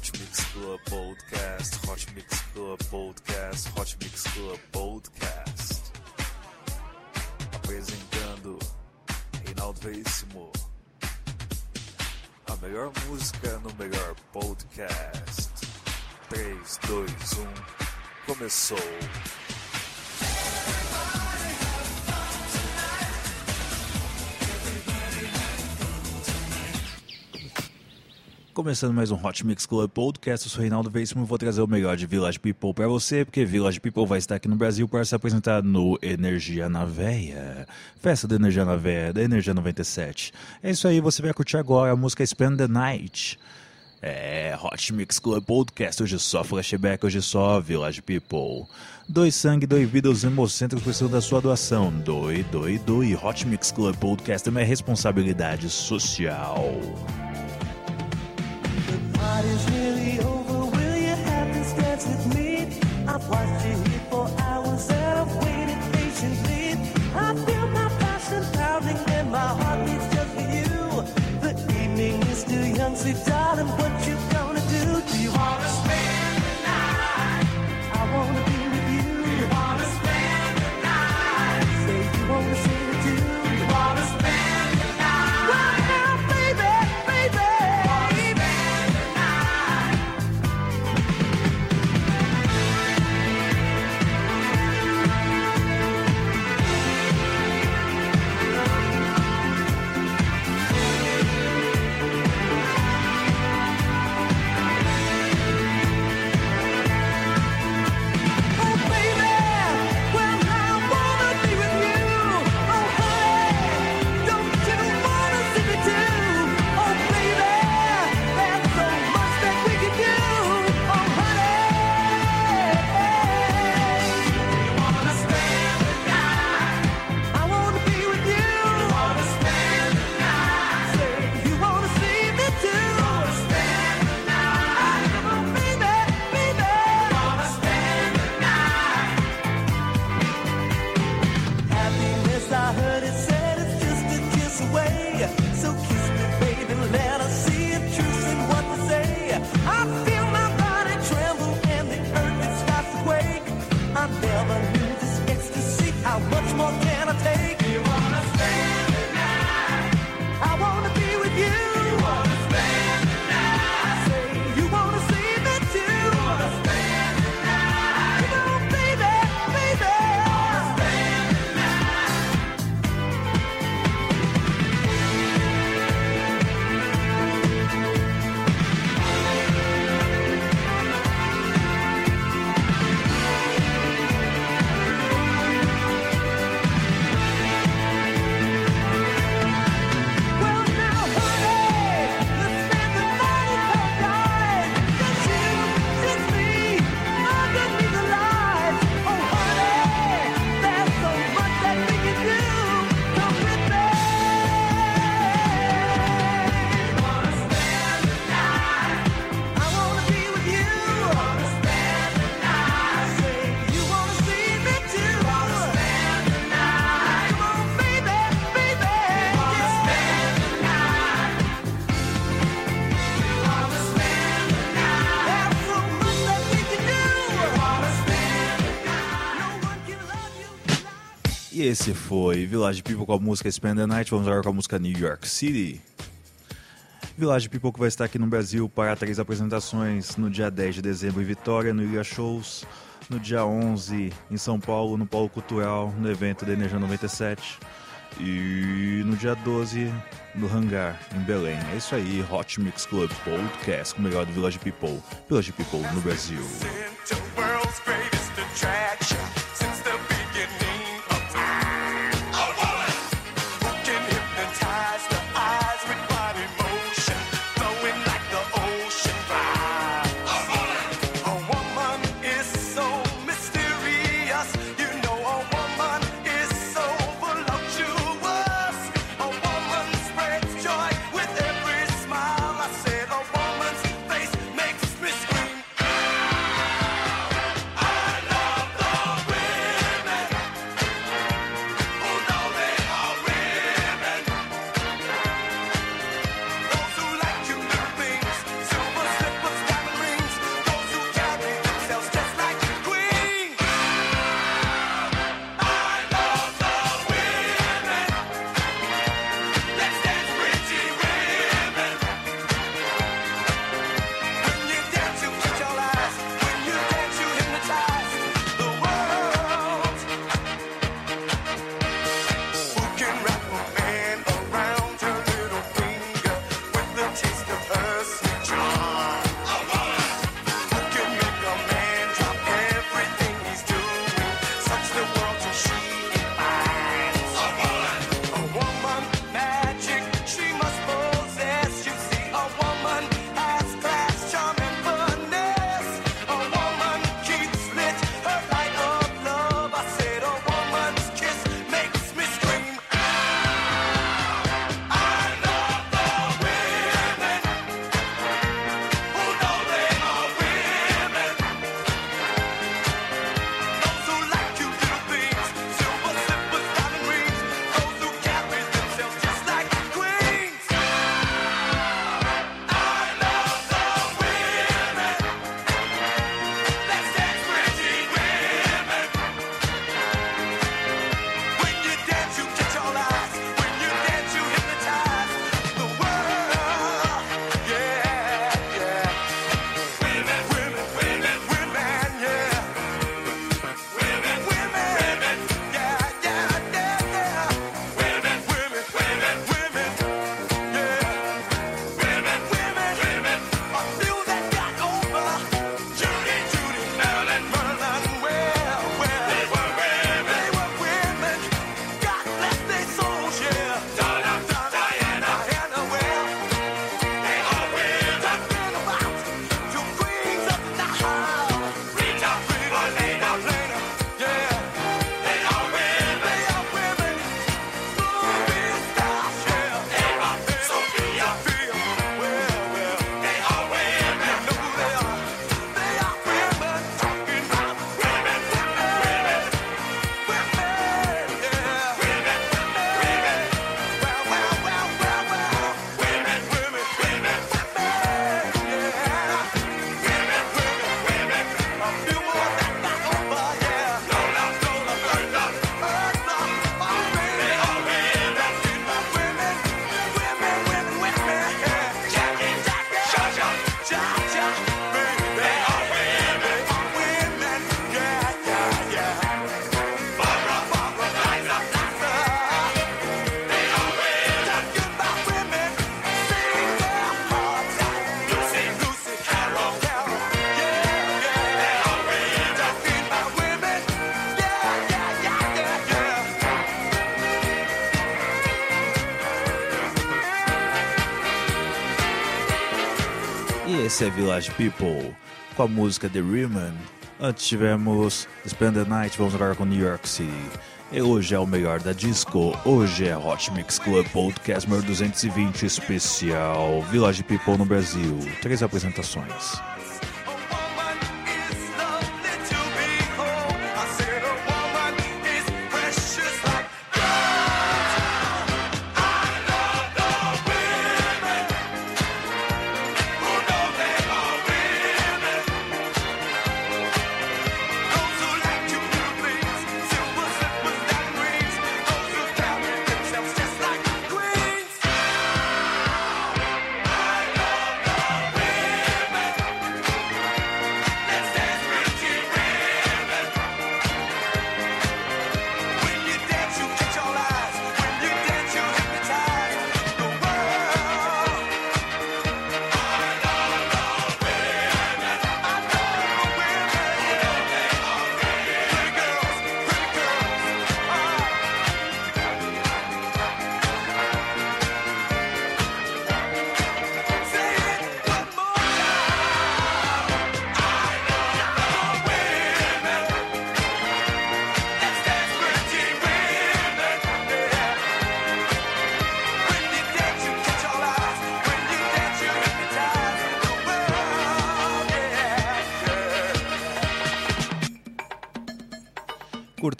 Hot Mix Club Podcast, Hot Mix Club Podcast, Hot Mix Club Podcast. Apresentando Reinaldo Veríssimo. A melhor música no melhor podcast. 3, 2, 1, começou. Começando mais um Hot Mix Club Podcast, eu sou Reinaldo Veríssimo e vou trazer o melhor de Village People para você, porque Village People vai estar aqui no Brasil para se apresentar no Energia na Veia, festa da Energia na Veia, da Energia 97. É isso aí, você vai curtir agora a música Spend the Night. É, Hot Mix Club Podcast, hoje só flashback, hoje só Village People. Dois sangue, dois vida, os hemocentros precisam da sua doação. Doe, doe, doe. Hot Mix Club Podcast é minha responsabilidade social. heart is really open. Esse foi Village People com a música Spend the Night. Vamos agora com a música New York City. Village People que vai estar aqui no Brasil para três apresentações no dia 10 de dezembro em Vitória, no Ilha Shows. No dia 11 em São Paulo, no Polo Cultural, no evento da Energia 97. E no dia 12 no Hangar, em Belém. É isso aí, Hot Mix Club Podcast com o melhor do Village People. Village People no Brasil. Esse é Village People, com a música The Riemann. Antes tivemos Spend the Night, vamos agora com New York City. E hoje é o melhor da disco, hoje é Hot Mix Club Podcast número 220 especial Village People no Brasil. Três apresentações.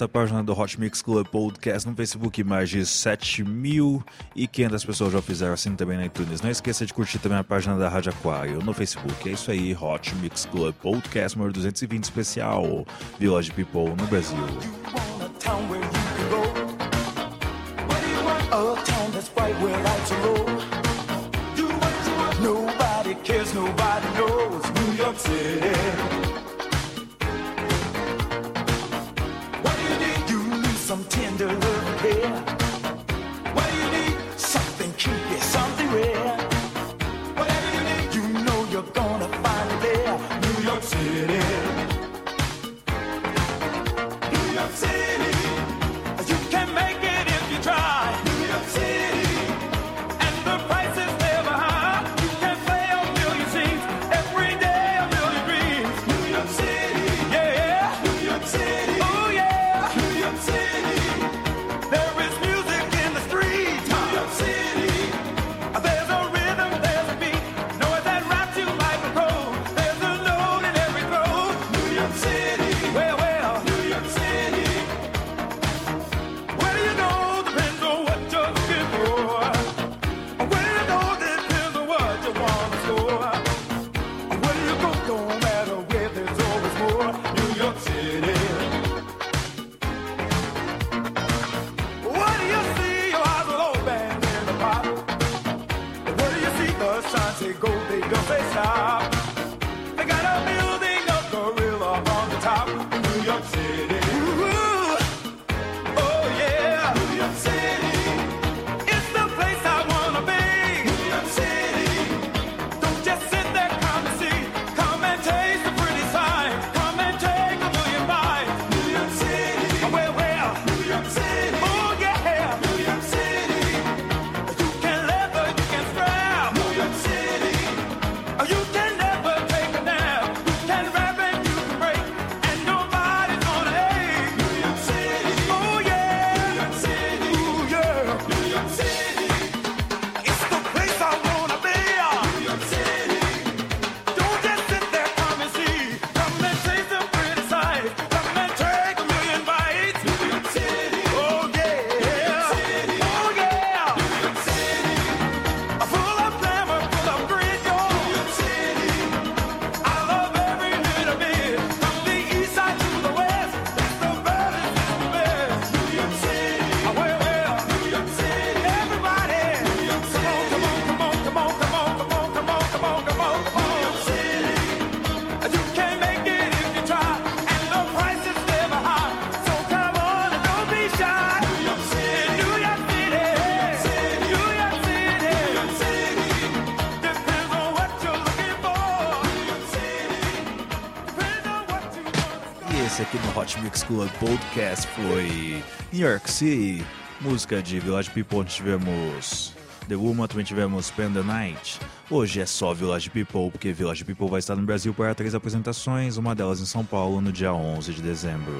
a página do Hot Mix Club Podcast no Facebook, mais de 7.500 pessoas já fizeram assim também na iTunes. Não esqueça de curtir também a página da Rádio Aquário no Facebook. É isso aí, Hot Mix Club Podcast número 220 especial, Village People no Brasil. Nobody knows New York City. Hot Mix Club Podcast foi New York City, música de Village People, tivemos The Woman, também tivemos Spend the Night. Hoje é só Village People, porque Village People vai estar no Brasil para três apresentações, uma delas em São Paulo no dia 11 de dezembro.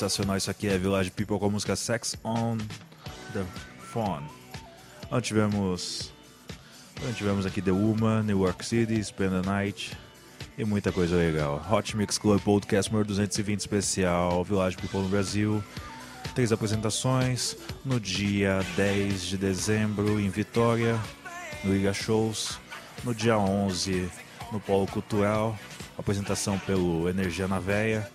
sensacional isso aqui, é Village People com a música Sex on the Phone. Então tivemos, então tivemos aqui The Uma, New York City, Spend the Night e muita coisa legal. Hot Mix Club Podcast número 220 especial, Village People no Brasil. Três apresentações no dia 10 de dezembro em Vitória, no Iga Shows. No dia 11, no Polo Cultural, apresentação pelo Energia na Veia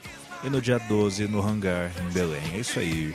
e no dia 12 no Hangar, em Belém. É isso aí.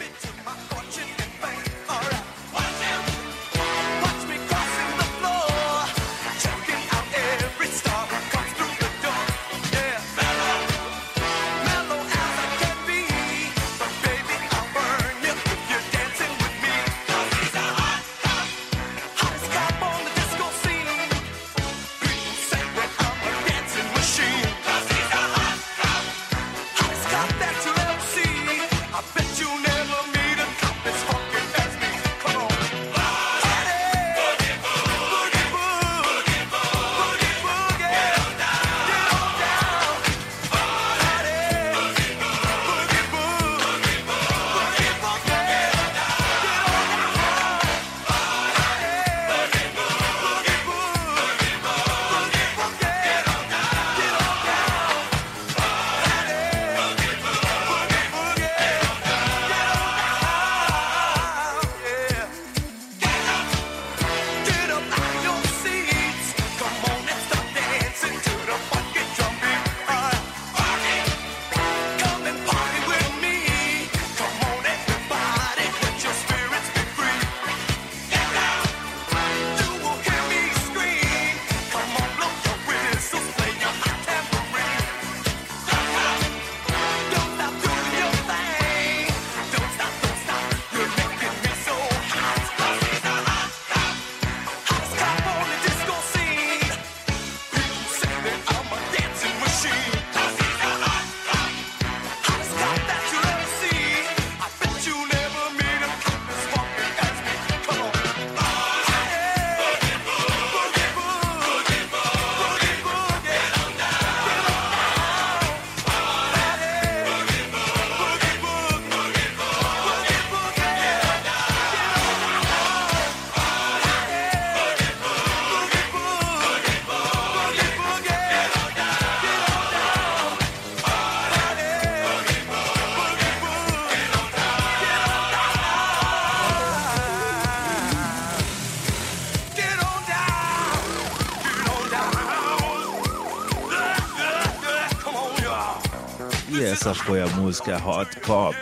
Essa foi a música Hot Pop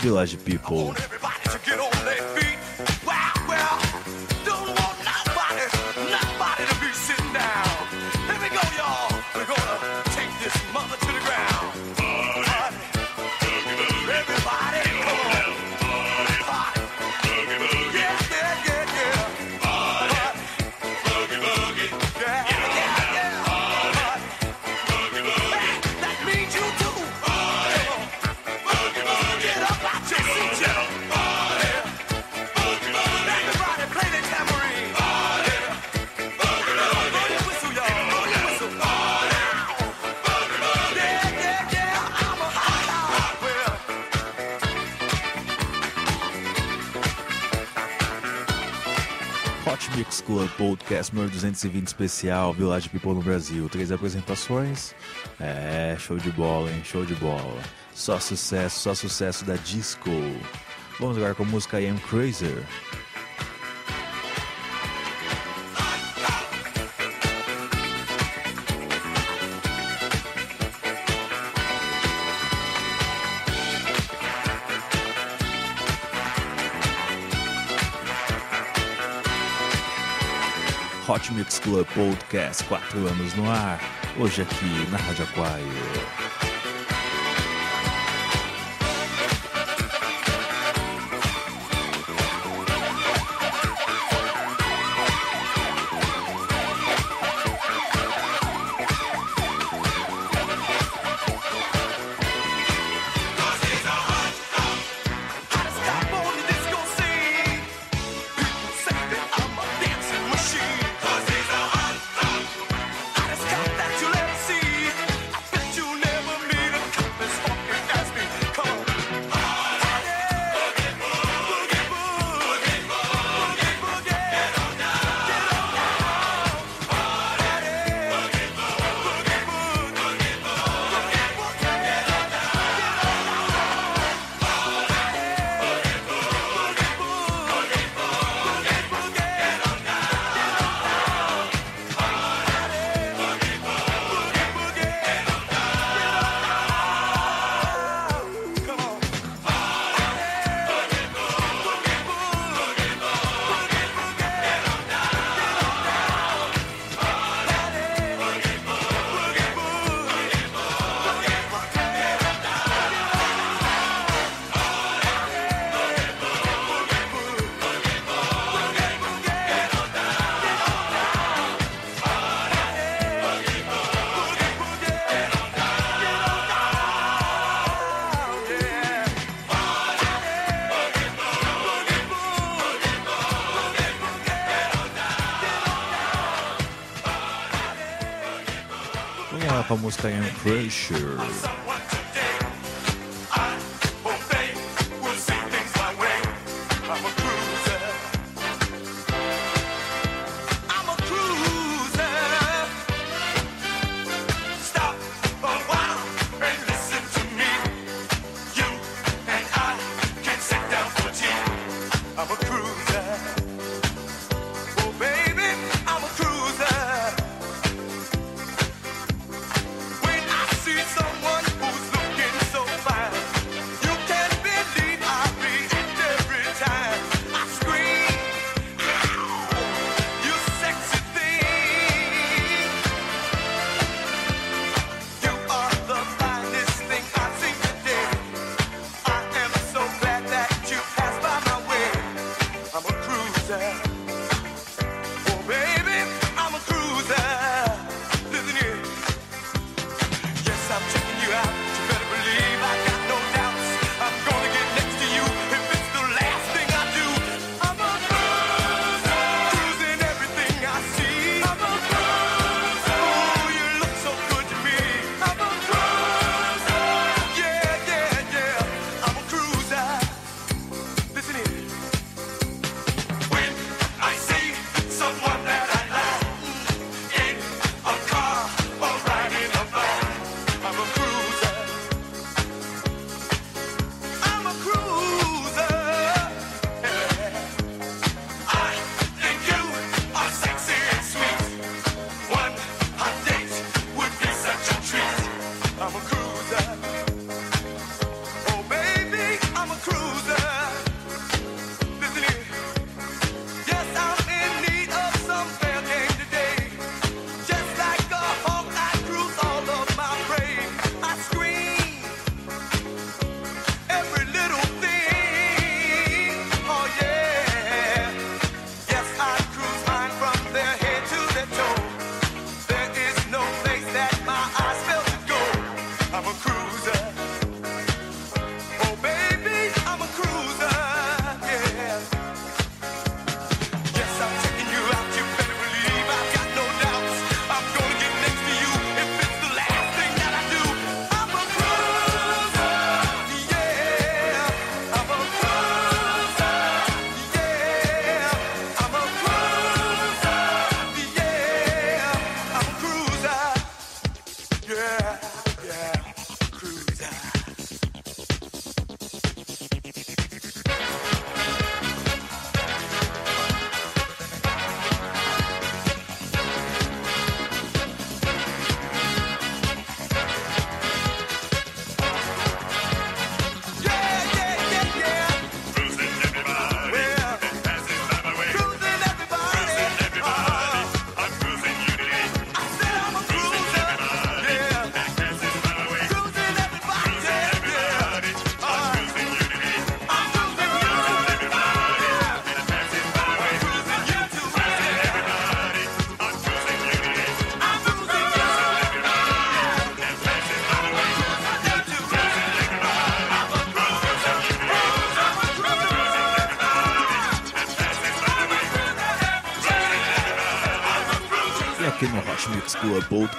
Village People. podcast número 220 especial Village People no Brasil. Três apresentações. É, show de bola, hein? Show de bola. Só sucesso, só sucesso da disco. Vamos agora com a música I Am Crazer. Hot Mix Club Podcast, 4 anos no ar, hoje aqui na Rádio Aquário. pressure.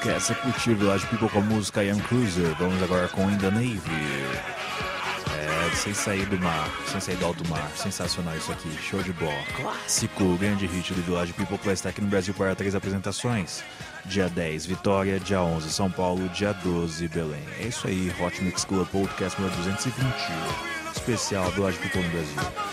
Podcast. Você curtiu Village People com a música Iron Cruiser. Vamos agora com In the Navy. É, sem sair do mar, sem sair do alto mar. Sensacional isso aqui, show de bola. Clássico, grande hit do Village People que vai estar aqui no Brasil para três apresentações. Dia 10, Vitória. Dia 11, São Paulo. Dia 12, Belém. É isso aí, Hot Mix Club Podcast número 220. Especial Village People no Brasil.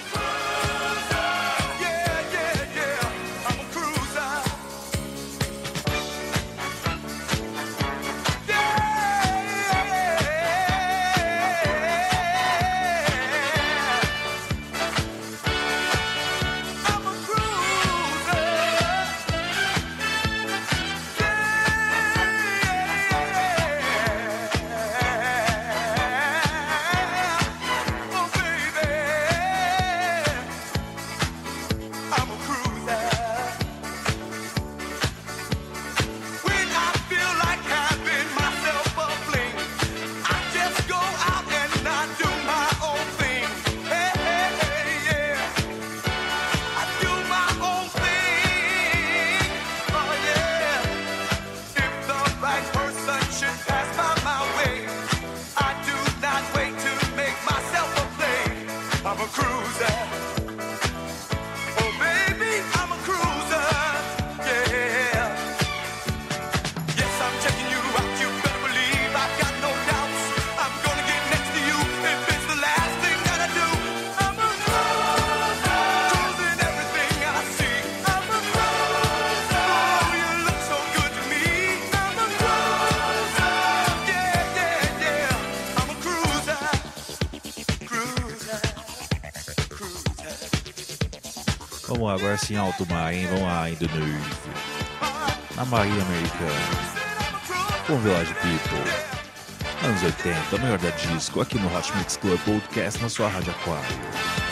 Sim, alto mar, hein? Vamos lá, indo no Na Marinha Americana. Com Village People. Anos 80, o melhor da disco, aqui no Hot Mix Club Podcast, na sua Rádio Aquário.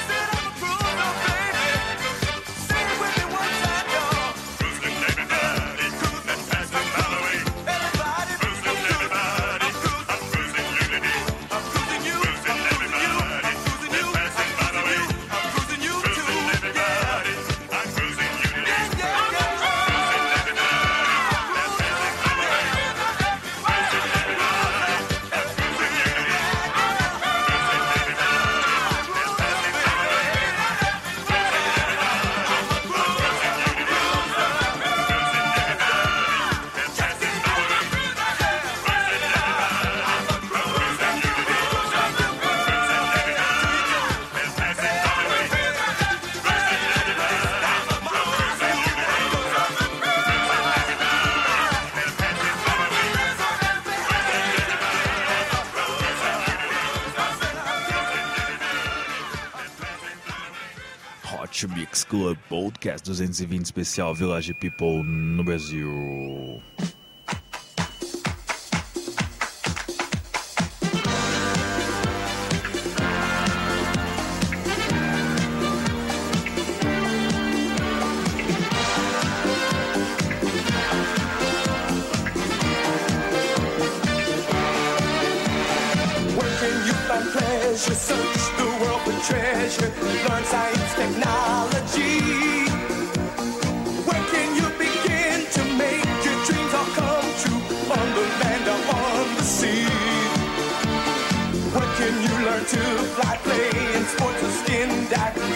Podcast 220 especial Village People no Brasil.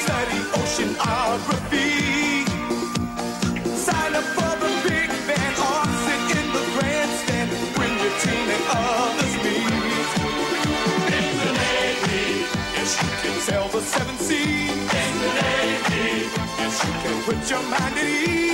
Study oceanography. Sign up for the big band or sit in the grandstand when your team and others meet. In the Navy, yes, you can sail the seven seas. In the Navy, yes, you can put your mind at ease.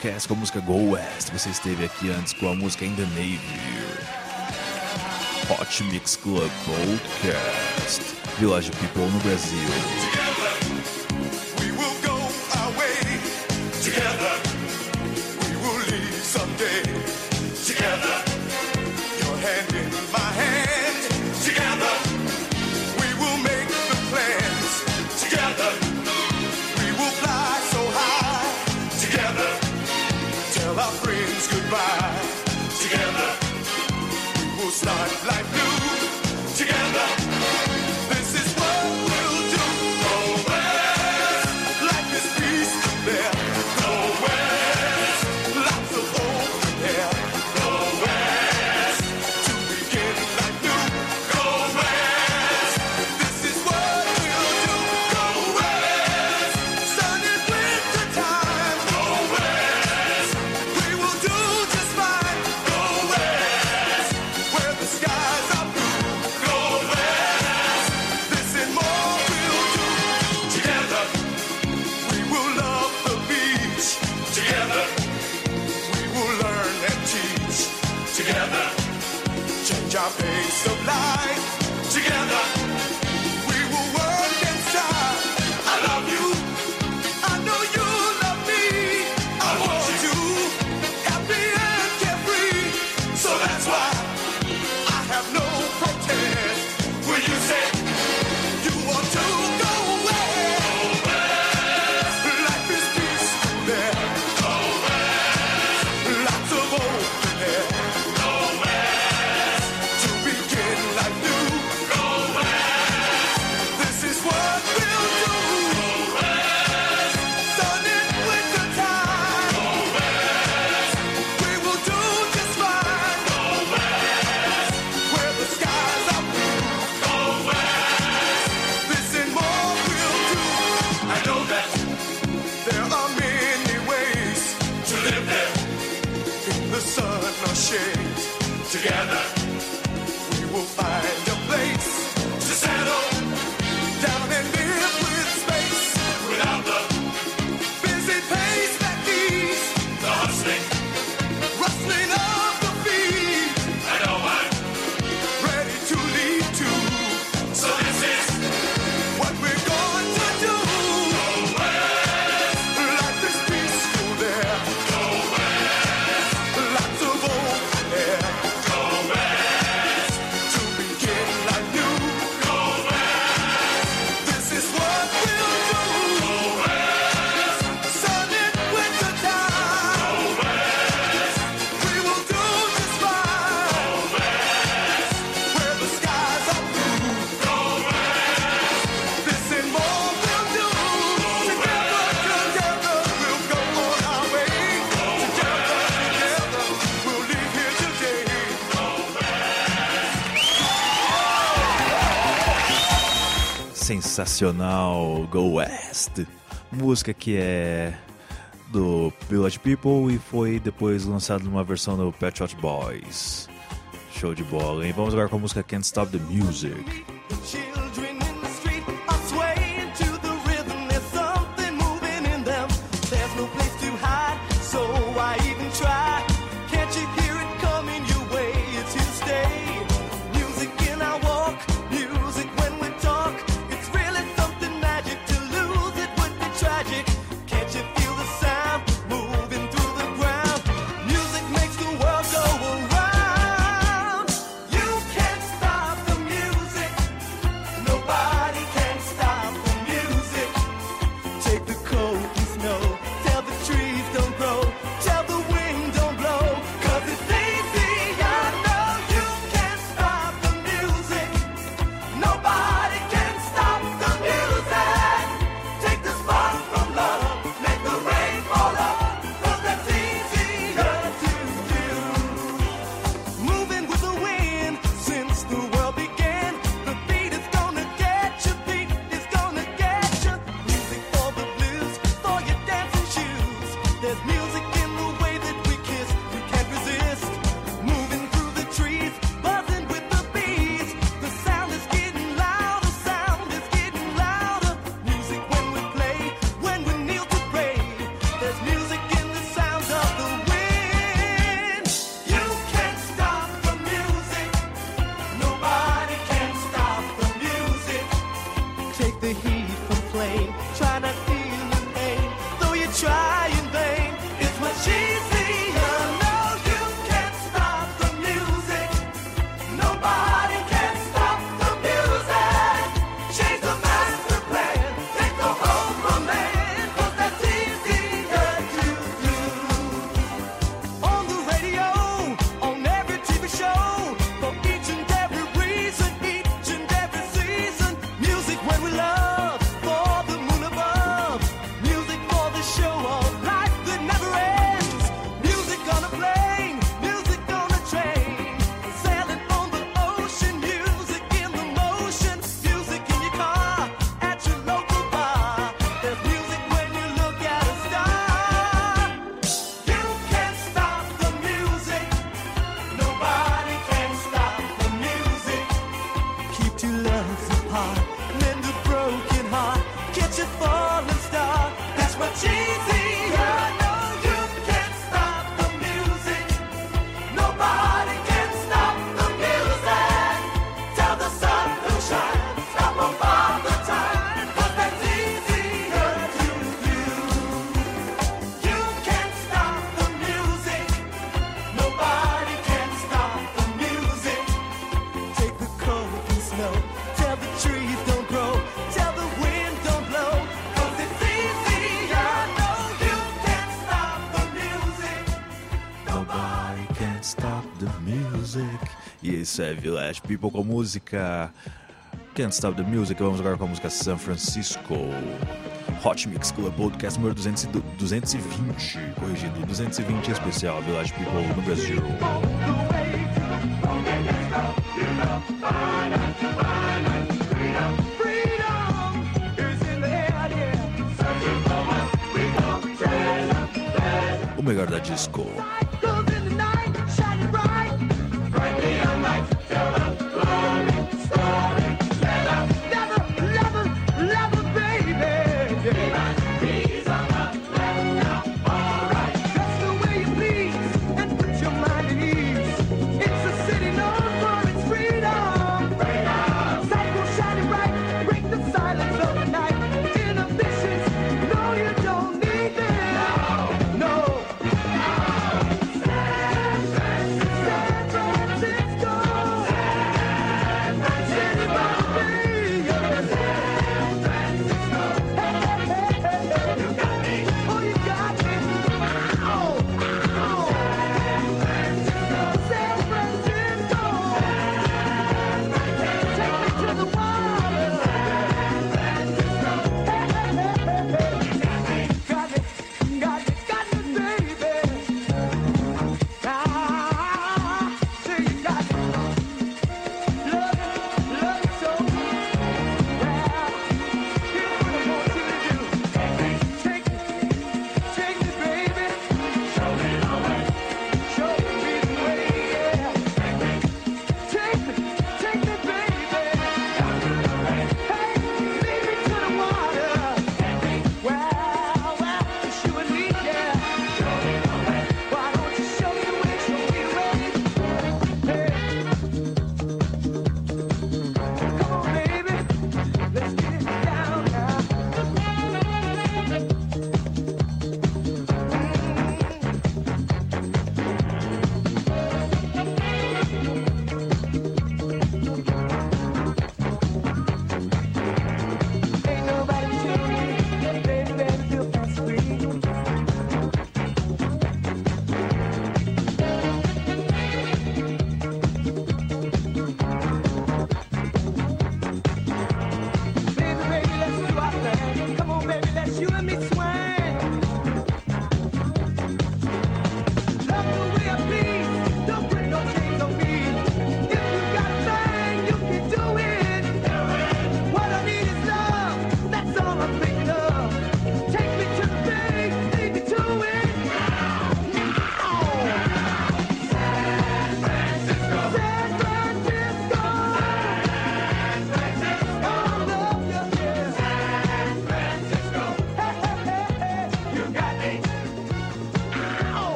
Outcast com a música Go West. Você esteve aqui antes com a música In the Navy. Hot Mix Club Podcast. Village People no Brasil. sensacional Go West, música que é do Village People e foi depois lançada numa versão do Pet Shop Boys. Show de bola, hein? Vamos agora com a música Can't Stop the Music. E isso é Village People com música Can't Stop the Music. Vamos agora com a música San Francisco. Hot Mix Club Podcast número 200, 220, corrigido, 220 especial Village People no Brasil. O melhor da disco.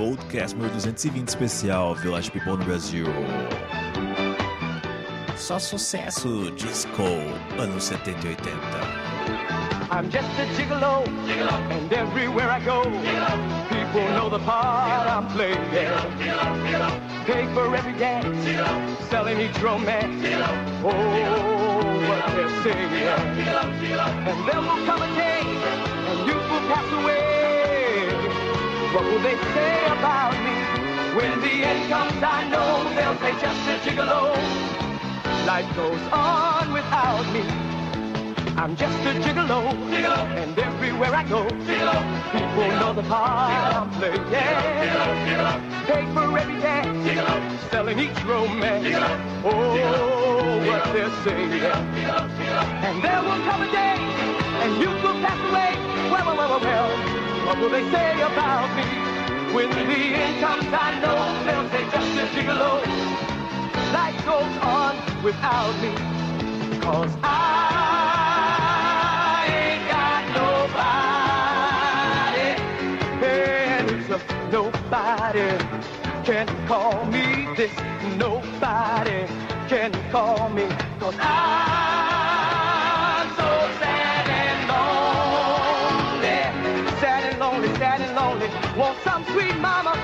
Podcast número 220 especial Village People no Brasil. Só sucesso disco anos 70 e 80. I'm just a gigolo, and everywhere I go, people know the part I'm playing. Pay for every dance, selling each romance. Oh, what they're saying. And there will come a day, and youth will pass away. What will they say about me? When the end comes, I know they'll say just a gigolo. Life goes on without me. I'm just a gigolo, and everywhere I go, people know the part I'm playing. Pay for every dance, selling each romance. Gigolo. Oh, what they're saying. And there will come a day, and youth will pass away. Well, well, well, well, well, what will they say about me? When the end comes, I know they'll say just a gigolo. Life goes on without me. Cause I ain't got nobody. And nobody can call me this. Nobody can call me. Cause I'm sweet mama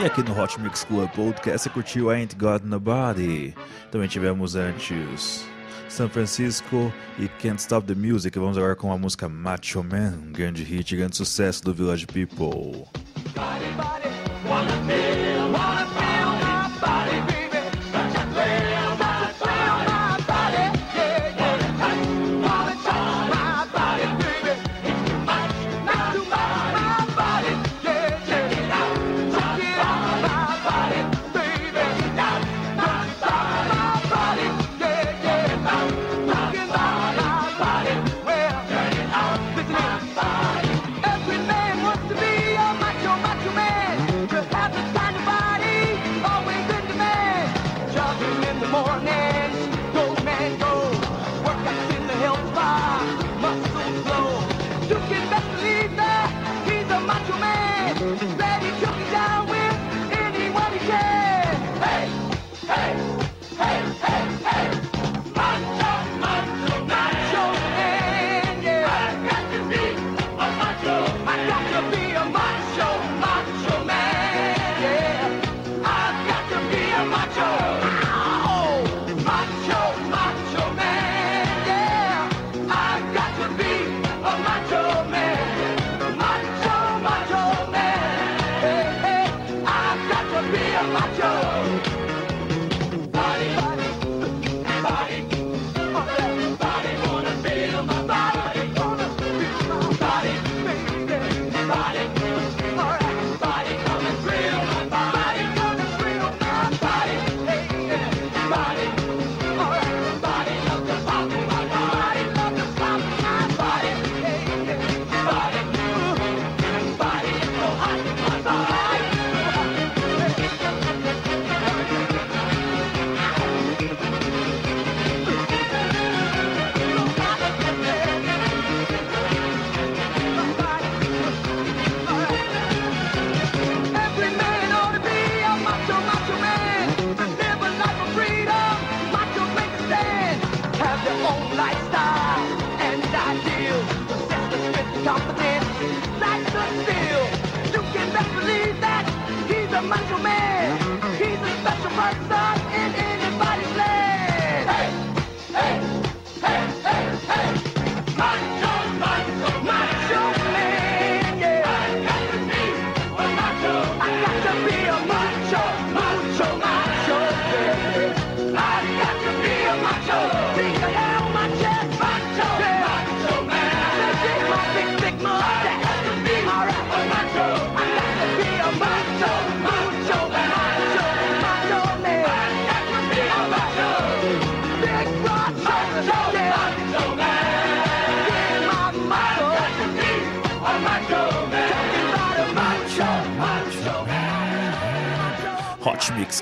E aqui no Hot Mix Club Podcast você curtiu Ain't Got Nobody. Também tivemos antes San Francisco e Can't Stop the Music. Vamos agora com a música Macho Man, um grande hit, grande sucesso do Village People. Body, body, macho.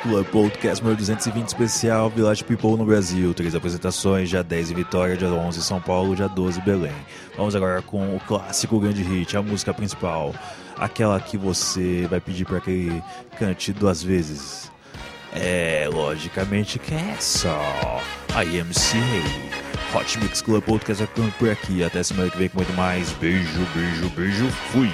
Película, podcast número 220 especial Village People no Brasil. Três apresentações, dia 10 em Vitória, dia 11 em São Paulo, dia 12 em Belém. Vamos agora com o clássico grande hit, a música principal. Aquela que você vai pedir para aquele cante duas vezes. É, logicamente que é só IMCA. Hot Mix Club Podcast ficando por aqui. Até semana que vem com muito mais. Beijo, beijo, beijo. Fui.